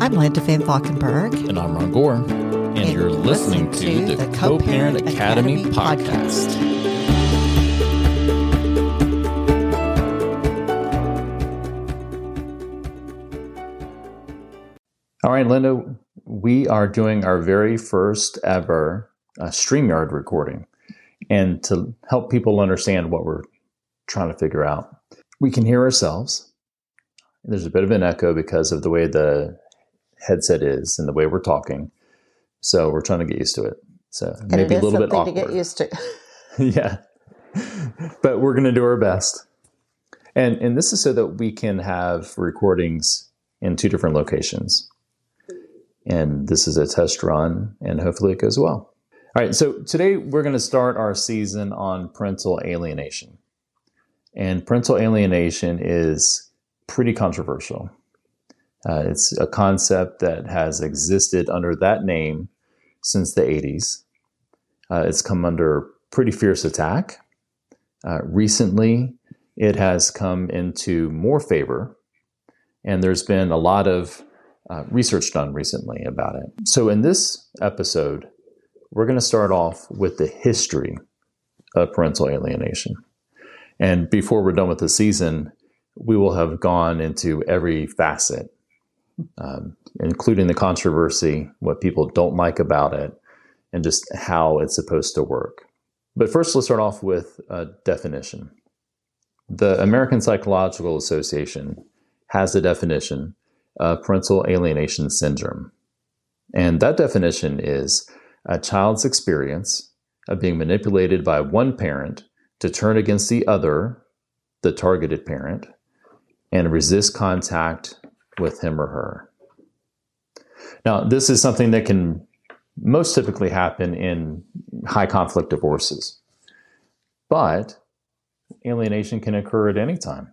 I'm Linda Van Valkenburg. And I'm Ron Gore. And, and you're listening, listening to, to, the Co Parent Academy, Academy, podcast. podcast. All right, Linda, we are doing our very first ever uh, StreamYard recording. And to help people understand what we're trying to figure out, we can hear ourselves. There's a bit of an echo because of the way the headset is and the way we're talking. So we're trying to get used to it. So and maybe a little bit awkward. to get used to. yeah, but we're going to do our best. And and this is so that we can have recordings in two different locations. And this is a test run, and hopefully it goes well. All right, so today we're going to start our season on parental alienation. And parental alienation is pretty controversial. Uh, it's a concept that has existed under that name since the 80s. Uh, it's come under pretty fierce attack. Uh, recently, it has come into more favor, and there's been a lot of uh, research done recently about it. So, in this episode, we're going to start off with the history of parental alienation. And before we're done with the season, we will have gone into every facet um, including the controversy, what people don't like about it, and just how it's supposed to work. But first, let's start off with a definition. The American Psychological Association has a definition of parental alienation syndrome. And that definition is a child's experience of being manipulated by one parent to turn against the other, the targeted parent, and resist contact with him or her. Now, this is something that can most typically happen in high conflict divorces, but alienation can occur at any time,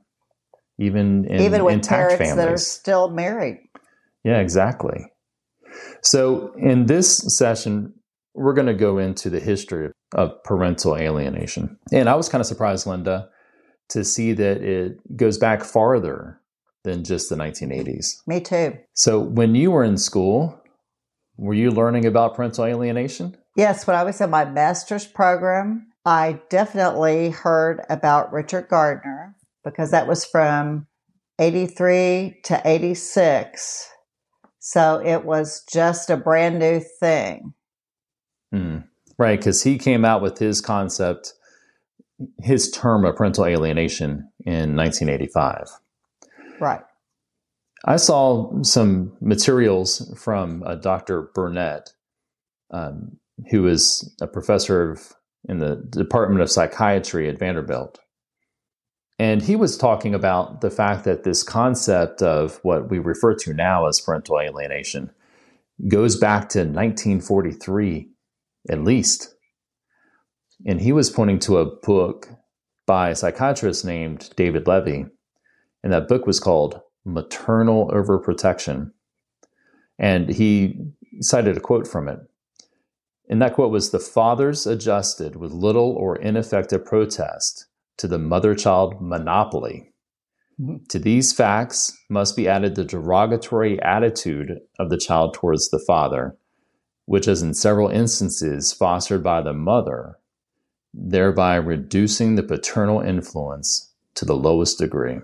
even in even with intact parents families that are still married. Yeah, exactly. So, in this session, we're going to go into the history of parental alienation. And I was kind of surprised, Linda, to see that it goes back farther than just the 1980s. Me too. So, when you were in school, were you learning about parental alienation? Yes, when I was in my master's program, I definitely heard about Richard Gardner because that was from 83 to 86. So it was just a brand new thing. Mm, right, because he came out with his concept, his term of parental alienation in 1985. Right. I saw some materials from uh, Dr. Bernet, um, who is a professor of, in the Department of Psychiatry at Vanderbilt. And he was talking about the fact that this concept of what we refer to now as parental alienation goes back to 1943 at least. And he was pointing to a book by a psychiatrist named David Levy and that book was called Maternal Overprotection. And he cited a quote from it. And that quote was The fathers adjusted with little or ineffective protest to the mother child monopoly. Mm-hmm. To these facts must be added the derogatory attitude of the child towards the father, which is in several instances fostered by the mother, thereby reducing the paternal influence to the lowest degree.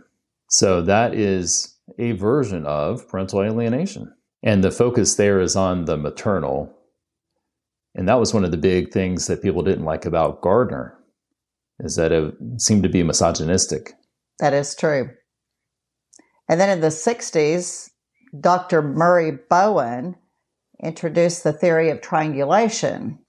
So that is a version of parental alienation. And the focus there is on the maternal. And that was one of the big things that people didn't like about Gardner, is that it seemed to be misogynistic. That is true. And then in the 60s, Dr. Murray Bowen introduced the theory of triangulation.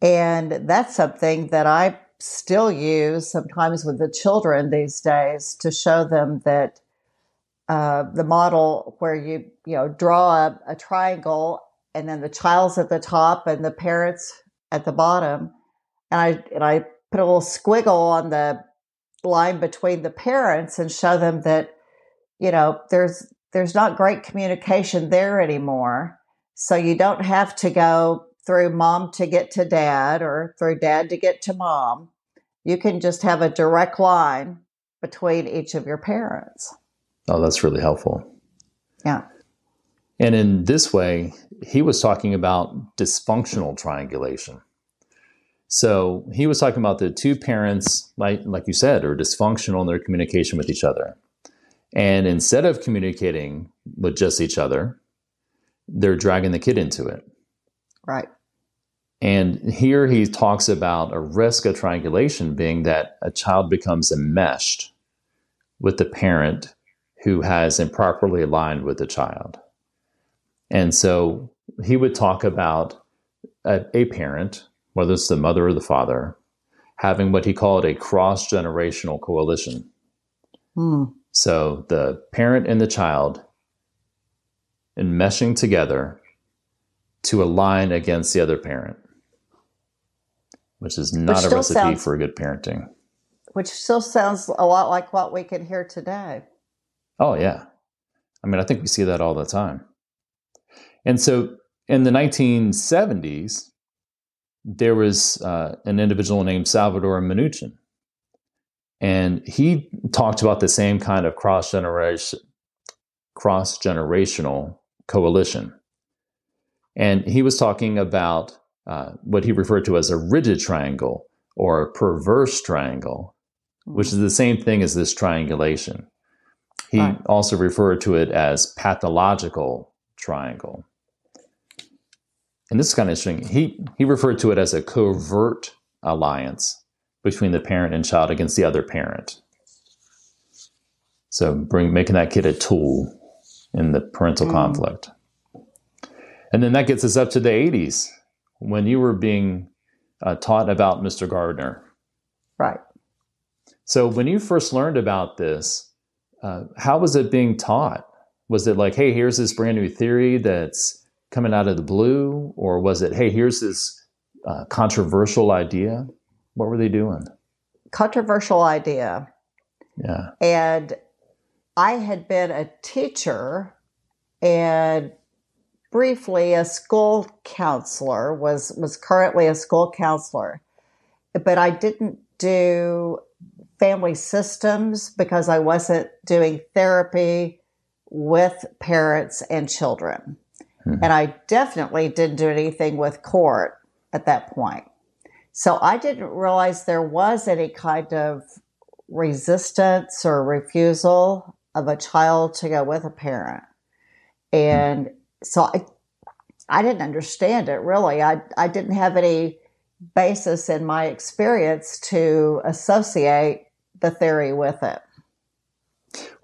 And that's something that I still use sometimes with the children these days to show them that uh, the model where you you know draw a, a, triangle and then the child's at the top and the parents at the bottom and i and i put a little squiggle on the line between the parents and show them that you know there's there's not great communication there anymore so you don't have to go through mom to get to dad or through dad to get to mom. You can just have a direct line between each of your parents. Oh, that's really helpful. Yeah. And in this way, he was talking about dysfunctional triangulation. So he was talking about the two parents, like, like you said, are dysfunctional in their communication with each other. And instead of communicating with just each other, they're dragging the kid into it. Right. And here he talks about a risk of triangulation being that a child becomes enmeshed with the parent who has improperly aligned with the child. And so he would talk about a, a parent, whether it's the mother or the father, having what he called a cross generational coalition. Hmm. So the parent and the child enmeshing together to align against the other parent, which is not Which a recipe sounds- for good parenting. Which still sounds a lot like what we can hear today. Oh, yeah. I mean, I think we see that all the time. And so in the 1970s, there was uh, an individual named Salvador Minuchin. And he talked about the same kind of cross generation, cross generational coalition. And he was talking about uh, what he referred to as a rigid triangle or a perverse triangle, which is the same thing as this triangulation. He Right. also referred to it as pathological triangle. And this is kind of interesting. He he referred to it as a covert alliance between the parent and child against the other parent. So bring making that kid a tool in the parental Mm. conflict. And then that gets us up to the 80s when you were being uh, taught about Mr. Gardner. Right. So when you first learned about this, uh, how was it being taught? Was it like, hey, here's this brand new theory that's coming out of the blue? Or was it, hey, here's this uh, controversial idea? What were they doing? Controversial idea. Yeah. And I had been a teacher and briefly a school counselor was was currently a school counselor. But I didn't do family systems because I wasn't doing therapy with parents and children. Mhm. And I definitely didn't do anything with court at that point. So I didn't realize there was any kind of resistance or refusal of a child to go with a parent. And so I, I didn't understand it really. I, I didn't have any basis in my experience to associate the theory with it.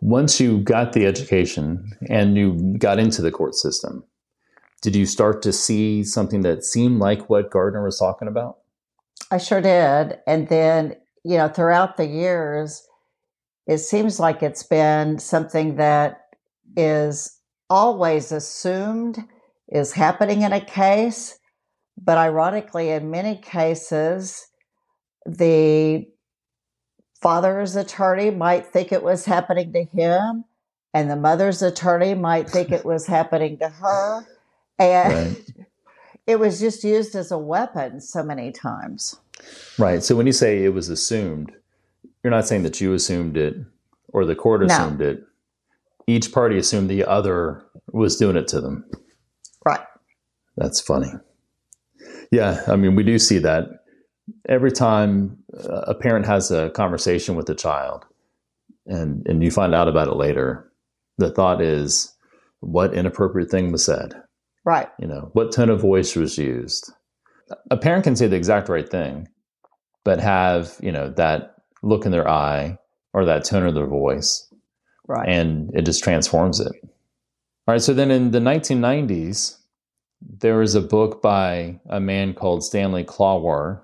Once you got the education and you got into the court system, did you start to see something that seemed like what Gardner was talking about? I sure did. And then, you know, throughout the years, it seems like it's been something that is always assumed is happening in a case. But ironically, in many cases, the father's attorney might think it was happening to him, and the mother's attorney might think it was happening to her. And Right. it was just used as a weapon so many times. Right. So when you say it was assumed, you're not saying that you assumed it or the court No. assumed it. Each party assumed the other was doing it to them. Right. That's funny. Yeah, I mean, we do see that every time a parent has a conversation with a child, and and you find out about it later. The thought is, what inappropriate thing was said? Right. You know, what tone of voice was used? A parent can say the exact right thing, but have you know that look in their eye or that tone of their voice Right. and it just transforms it. All right, so then in the 1990s, there was a book by a man called Stanley Clawar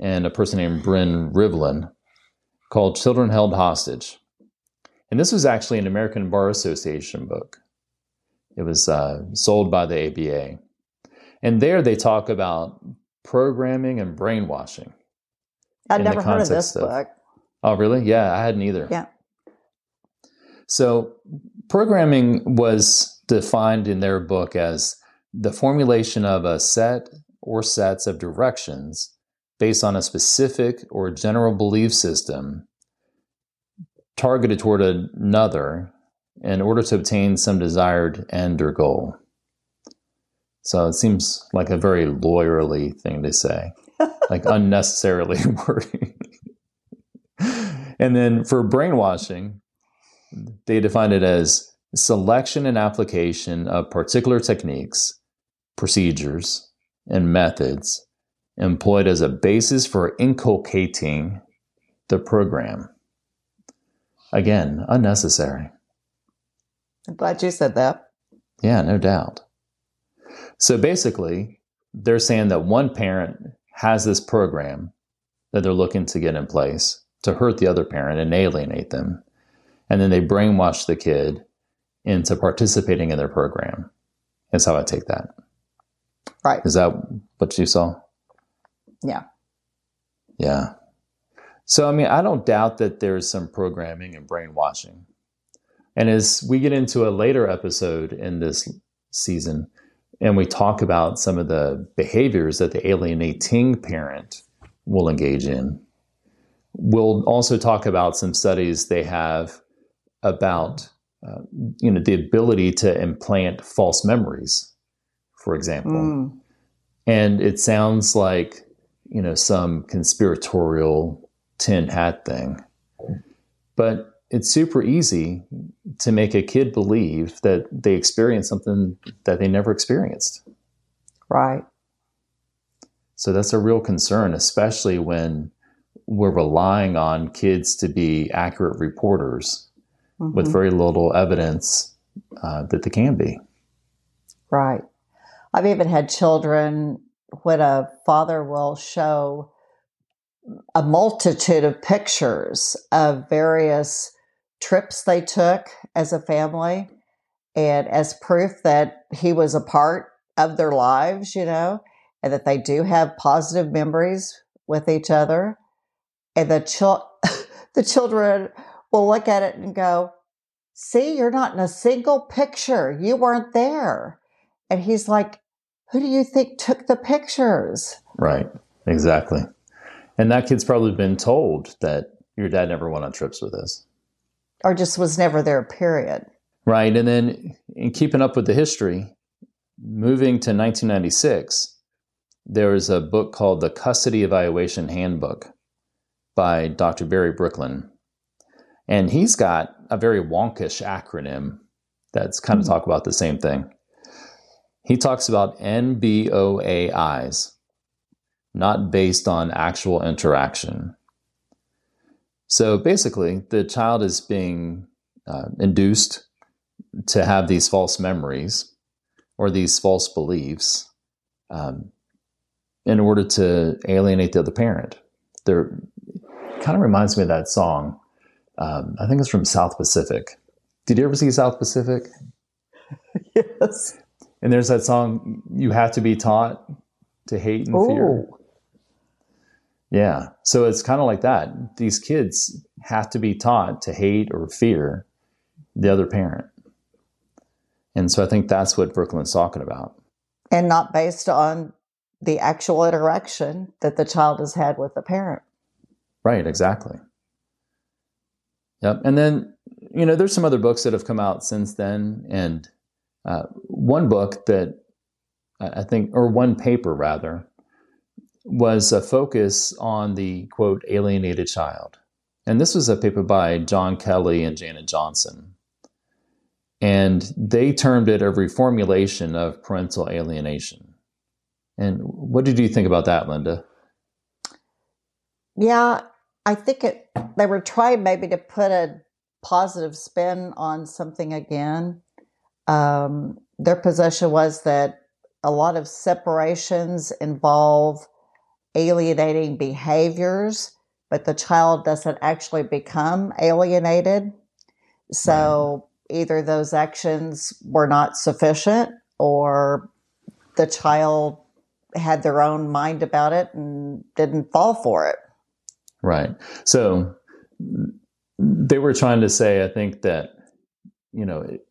and a person named Brynne Rivlin called Children Held Hostage. And this was actually an American Bar Association book. It was uh, sold by the ABA. And there they talk about programming and brainwashing. I'd never heard of this of- book. Oh, really? Yeah, I hadn't either. Yeah. So, programming was defined in their book as the formulation of a set or sets of directions based on a specific or general belief system targeted toward another in order to obtain some desired end or goal. So it seems like a very lawyerly thing to say, like unnecessarily wordy. and then for brainwashing, they define it as selection and application of particular techniques, procedures, and methods employed as a basis for inculcating the program. Again, unnecessary. I'm glad you said that. Yeah, no doubt. So basically, they're saying that one parent has this program that they're looking to get in place to hurt the other parent and alienate them. And then they brainwash the kid into participating in their program. Is how I take that. Right. Is that what you saw? Yeah. Yeah. So, I mean, I don't doubt that there's some programming and brainwashing. And as we get into a later episode in this season, and we talk about some of the behaviors that the alienating parent will engage in, we'll also talk about some studies they have about uh, you know the ability to implant false memories for example mm. and it sounds like you know some conspiratorial tin hat thing but it's super easy to make a kid believe that they experienced something that they never experienced right so that's a real concern especially when we're relying on kids to be accurate reporters mm-hmm. with very little evidence uh, that they can be. Right. I've even had children when a father will show a multitude of pictures of various trips they took as a family and as proof that he was a part of their lives, you know, and that they do have positive memories with each other. And the, chil- the children will look at it and go, See, you're not in a single picture. You weren't there. And he's like, Who do you think took the pictures? Right. Exactly. And that kid's probably been told that your dad never went on trips with us. Or just was never there, period. Right. And then in keeping up with the history, moving to 1996, there was a book called The Custody Evaluation Handbook by Dr. Barry Bricklin. And he's got a very wonkish acronym that's kind of mm-hmm. talk about the same thing. He talks about NBOAIs, not based on actual interaction. So basically, the child is being uh, induced to have these false memories or these false beliefs um, in order to alienate the other parent. They're kind of reminds me of that song um, I think it's from South Pacific. Did you ever see South Pacific? yes. And there's that song, You Have to Be Taught to Hate and Ooh. Fear. Yeah. So it's kind of like that. These kids have to be taught to hate or fear the other parent. And so I think that's what Bricklin's talking about. And not based on the actual interaction that the child has had with the parent. Right, exactly. Yep. And then, you know, there's some other books that have come out since then. And uh, one book that I think, or one paper rather, was a focus on the quote, alienated child. And this was a paper by Joan Kelly and Janet Johnston. And they termed it a reformulation of parental alienation. And what did you think about that, Linda? Yeah, I think it they were trying maybe to put a positive spin on something again. Um, their position was that a lot of separations involve alienating behaviors, but the child doesn't actually become alienated. So either those actions were not sufficient or the child had their own mind about it and didn't fall for it. Right. So they were trying to say, I think that, you know, it,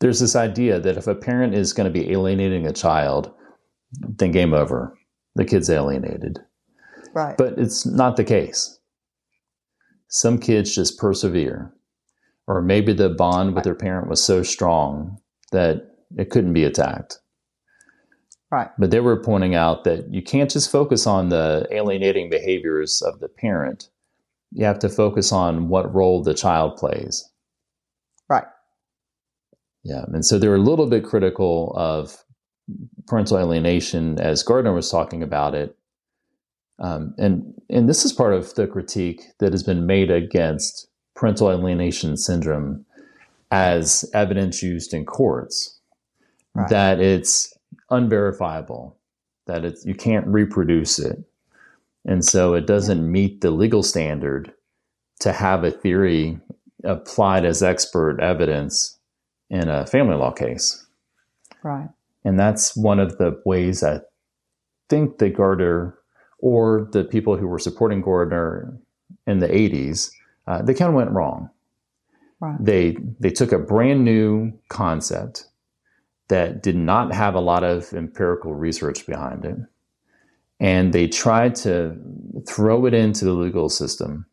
there's this idea that if a parent is going to be alienating a child, then game over. The kid's alienated. Right. But it's not the case. Some kids just persevere. Or maybe the bond with their parent was so strong that it couldn't be attacked. Right. But they were pointing out that you can't just focus on the alienating behaviors of the parent. You have to focus on what role the child plays. Right. Yeah. And so they were a little bit critical of parental alienation as Gardner was talking about it. Um, and and this is part of the critique that has been made against parental alienation syndrome as evidence used in courts. Right. That it's unverifiable, that it's you can't reproduce it, and so it doesn't meet the legal standard to have a theory applied as expert evidence in a family law case. Right. And that's one of the ways I think that Gardner or the people who were supporting Gardner in the 80s, uh, they kind of went wrong. Right. They, they took a brand new concept that did not have a lot of empirical research behind it. And they tried to throw it into the legal system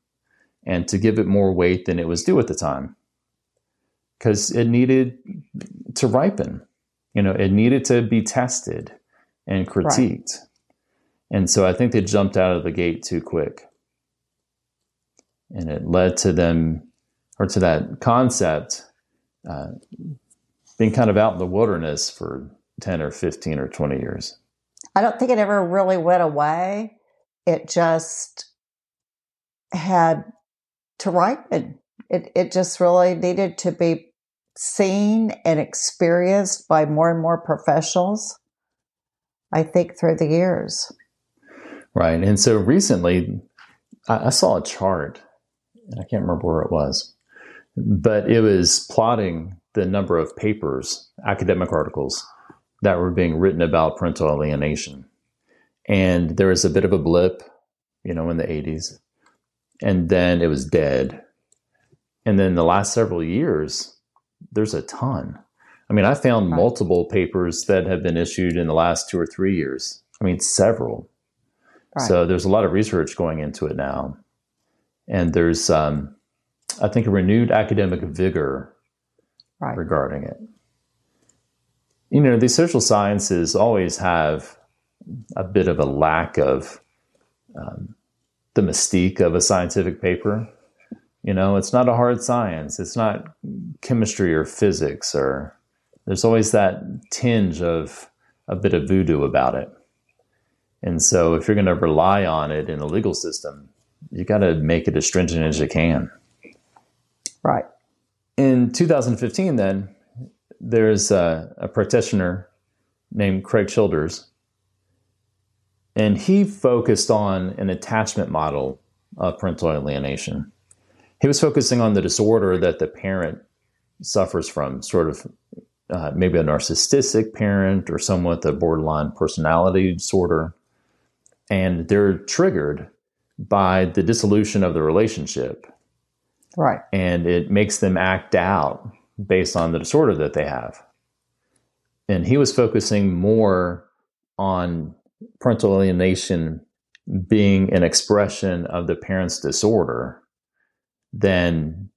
and to give it more weight than it was due at the time because it needed to ripen. You know, it needed to be tested and critiqued. Right. And so I think they jumped out of the gate too quick. And it led to them, or to that concept, uh, being kind of out in the wilderness for 10 or 15 or 20 years. I don't think it ever really went away. It just had to ripen. It, it just really needed to be seen and experienced by more and more professionals, I think, through the years. Right. And so recently, I, saw a chart, and I can't remember where it was, but it was plotting the number of papers, academic articles that were being written about parental alienation. And there was a bit of a blip, you know, in the 80s. And then it was dead. And then the last several years, there's a ton. I mean, I found multiple papers that have been issued in the last two or three years. I mean, several. Right. So there's a lot of research going into it now. And there's, um, I think, a renewed academic vigor right. regarding it. You know, the social sciences always have a bit of a lack of um, the mystique of a scientific paper. You know, it's not a hard science. It's not chemistry or physics or there's always that tinge of a bit of voodoo about it. And so if you're going to rely on it in the legal system, you got to make it as stringent as you can. Right. In 2015, then, there's a, a practitioner named Craig Childress, and he focused on an attachment model of parental alienation he was focusing on the disorder that the parent suffers from, sort of uh, maybe a narcissistic parent or someone with a borderline personality disorder. And they're triggered by the dissolution of the relationship. Right. And it makes them act out based on the disorder that they have. And he was focusing more on parental alienation being an expression of the parent's disorder than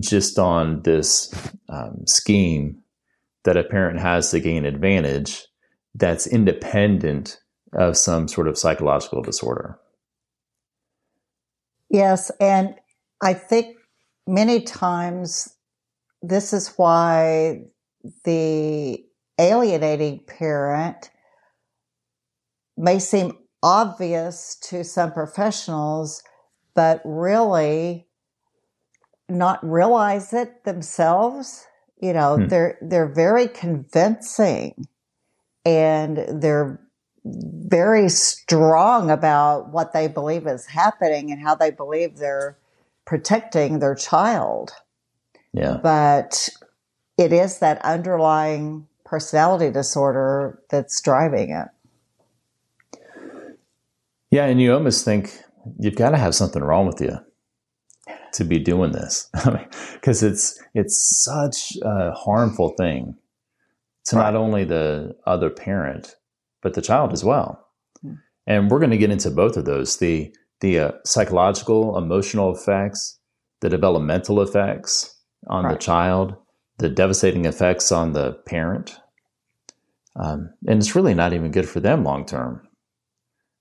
just on this um, scheme that a parent has to gain advantage that's independent of some sort of psychological disorder. Yes. And I think many times this is why the alienating parent may seem obvious to some professionals, but really not realize it themselves. You know, hmm. they're they're very convincing and they're very strong about what they believe is happening and how they believe they're protecting their child. Yeah. But it is that underlying personality disorder that's driving it. Yeah, and you almost think you've got to have something wrong with you to be doing this because it's it's such a harmful thing to right. not only the other parent but the child as well. Mm. And we're going to get into both of those the the uh, psychological, emotional effects, the developmental effects on right. the child, the devastating effects on the parent. Um, and it's really not even good for them long term.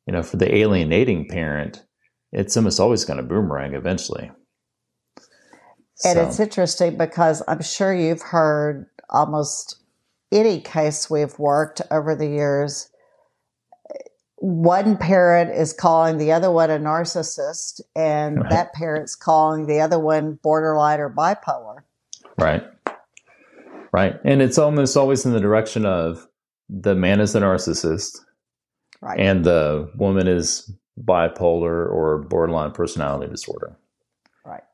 You know, for the alienating parent, it's almost always going to boomerang eventually. And so. it's interesting because I'm sure you've heard almost any case we've worked over the years. One parent is calling the other one a narcissist, and right. that parent's calling the other one borderline or bipolar. Right. Right. And it's almost always in the direction of the man is the narcissist. Right. And the woman is bipolar or borderline personality disorder.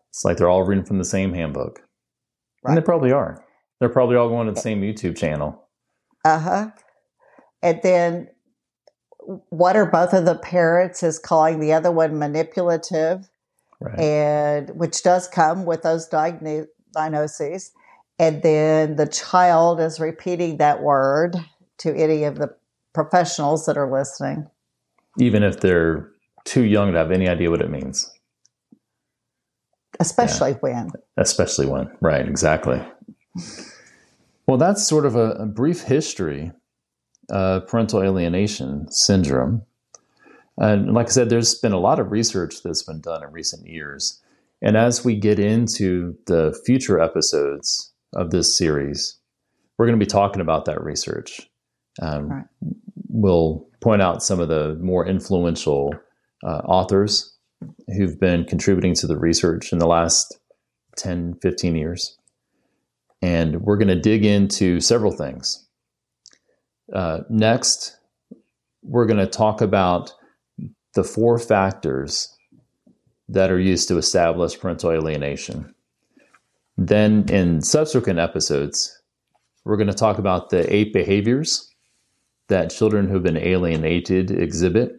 It's like they're all reading from the same handbook. Right. And they probably are. They're probably all going to the same YouTube channel. Uh huh. And then what are both of the parents is calling the other one manipulative, right. and which does come with those diagnoses. And then the child is repeating that word to any of the professionals that are listening. Even if they're too young to have any idea what it means. Especially yeah. when. Especially when. Right, exactly. Well, that's sort of a, a brief history of parental alienation syndrome. And like I said, there's been a lot of research that's been done in recent years. And as we get into the future episodes of this series, we're going to be talking about that research. Um, right. We'll point out some of the more influential uh, authors who've been contributing to the research in the last 10, 15 years. And we're going to dig into several things. Uh, next, we're going to talk about the four factors that are used to establish parental alienation. Then, in subsequent episodes, we're going to talk about the eight behaviors that children who've been alienated exhibit.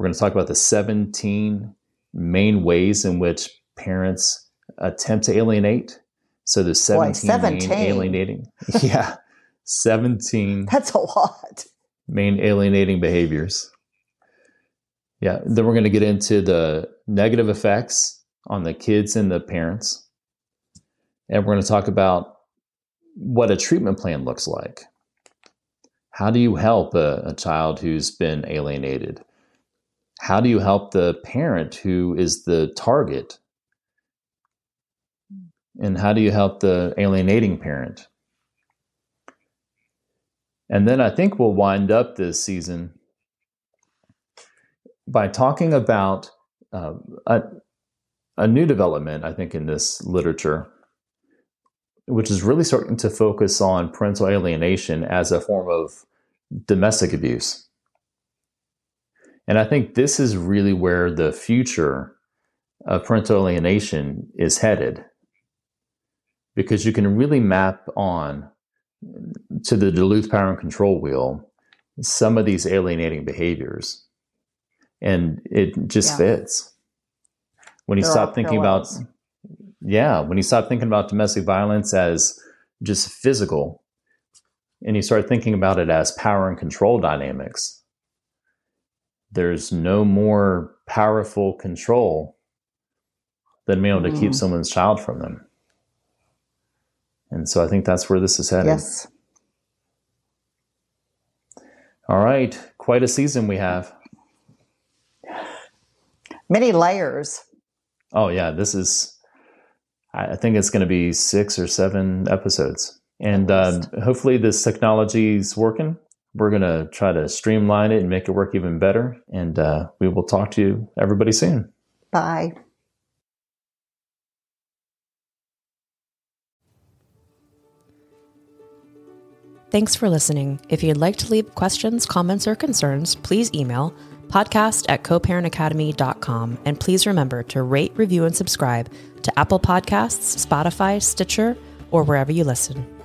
We're going to talk about the 17 main ways in which parents attempt to alienate. So there's 17, Boy, 17. main alienating. yeah. 17. That's a lot. Main alienating behaviors. Yeah. Then we're going to get into the negative effects on the kids and the parents. And we're going to talk about what a treatment plan looks like. How do you help a, a child who's been alienated? How do you help the parent who is the target? And how do you help the alienating parent? And then I think we'll wind up this season by talking about uh, a, a new development, I think, in this literature which is really starting to focus on parental alienation as a form of domestic abuse. And I think this is really where the future of parental alienation is headed. Because you can really map on to the Duluth Power and Control Wheel some of these alienating behaviors. And it just yeah. fits. When you They're stop thinking about yeah, when you stop thinking about domestic violence as just physical and you start thinking about it as power and control dynamics, there's no more powerful control than being able to mm. keep someone's child from them. And so I think that's where this is headed. Yes. All right. Quite a season we have. Many layers. Oh, yeah. This is I think it's going to be six or seven episodes. And um, hopefully, this technology is working. We're going to try to streamline it and make it work even better. And uh, we will talk to you, everybody, soon. Bye. Thanks for listening. If you'd like to leave questions, comments, or concerns, please email podcast at coparentacademy.com. And please remember to rate, review, and subscribe to Apple Podcasts, Spotify, Stitcher, or wherever you listen.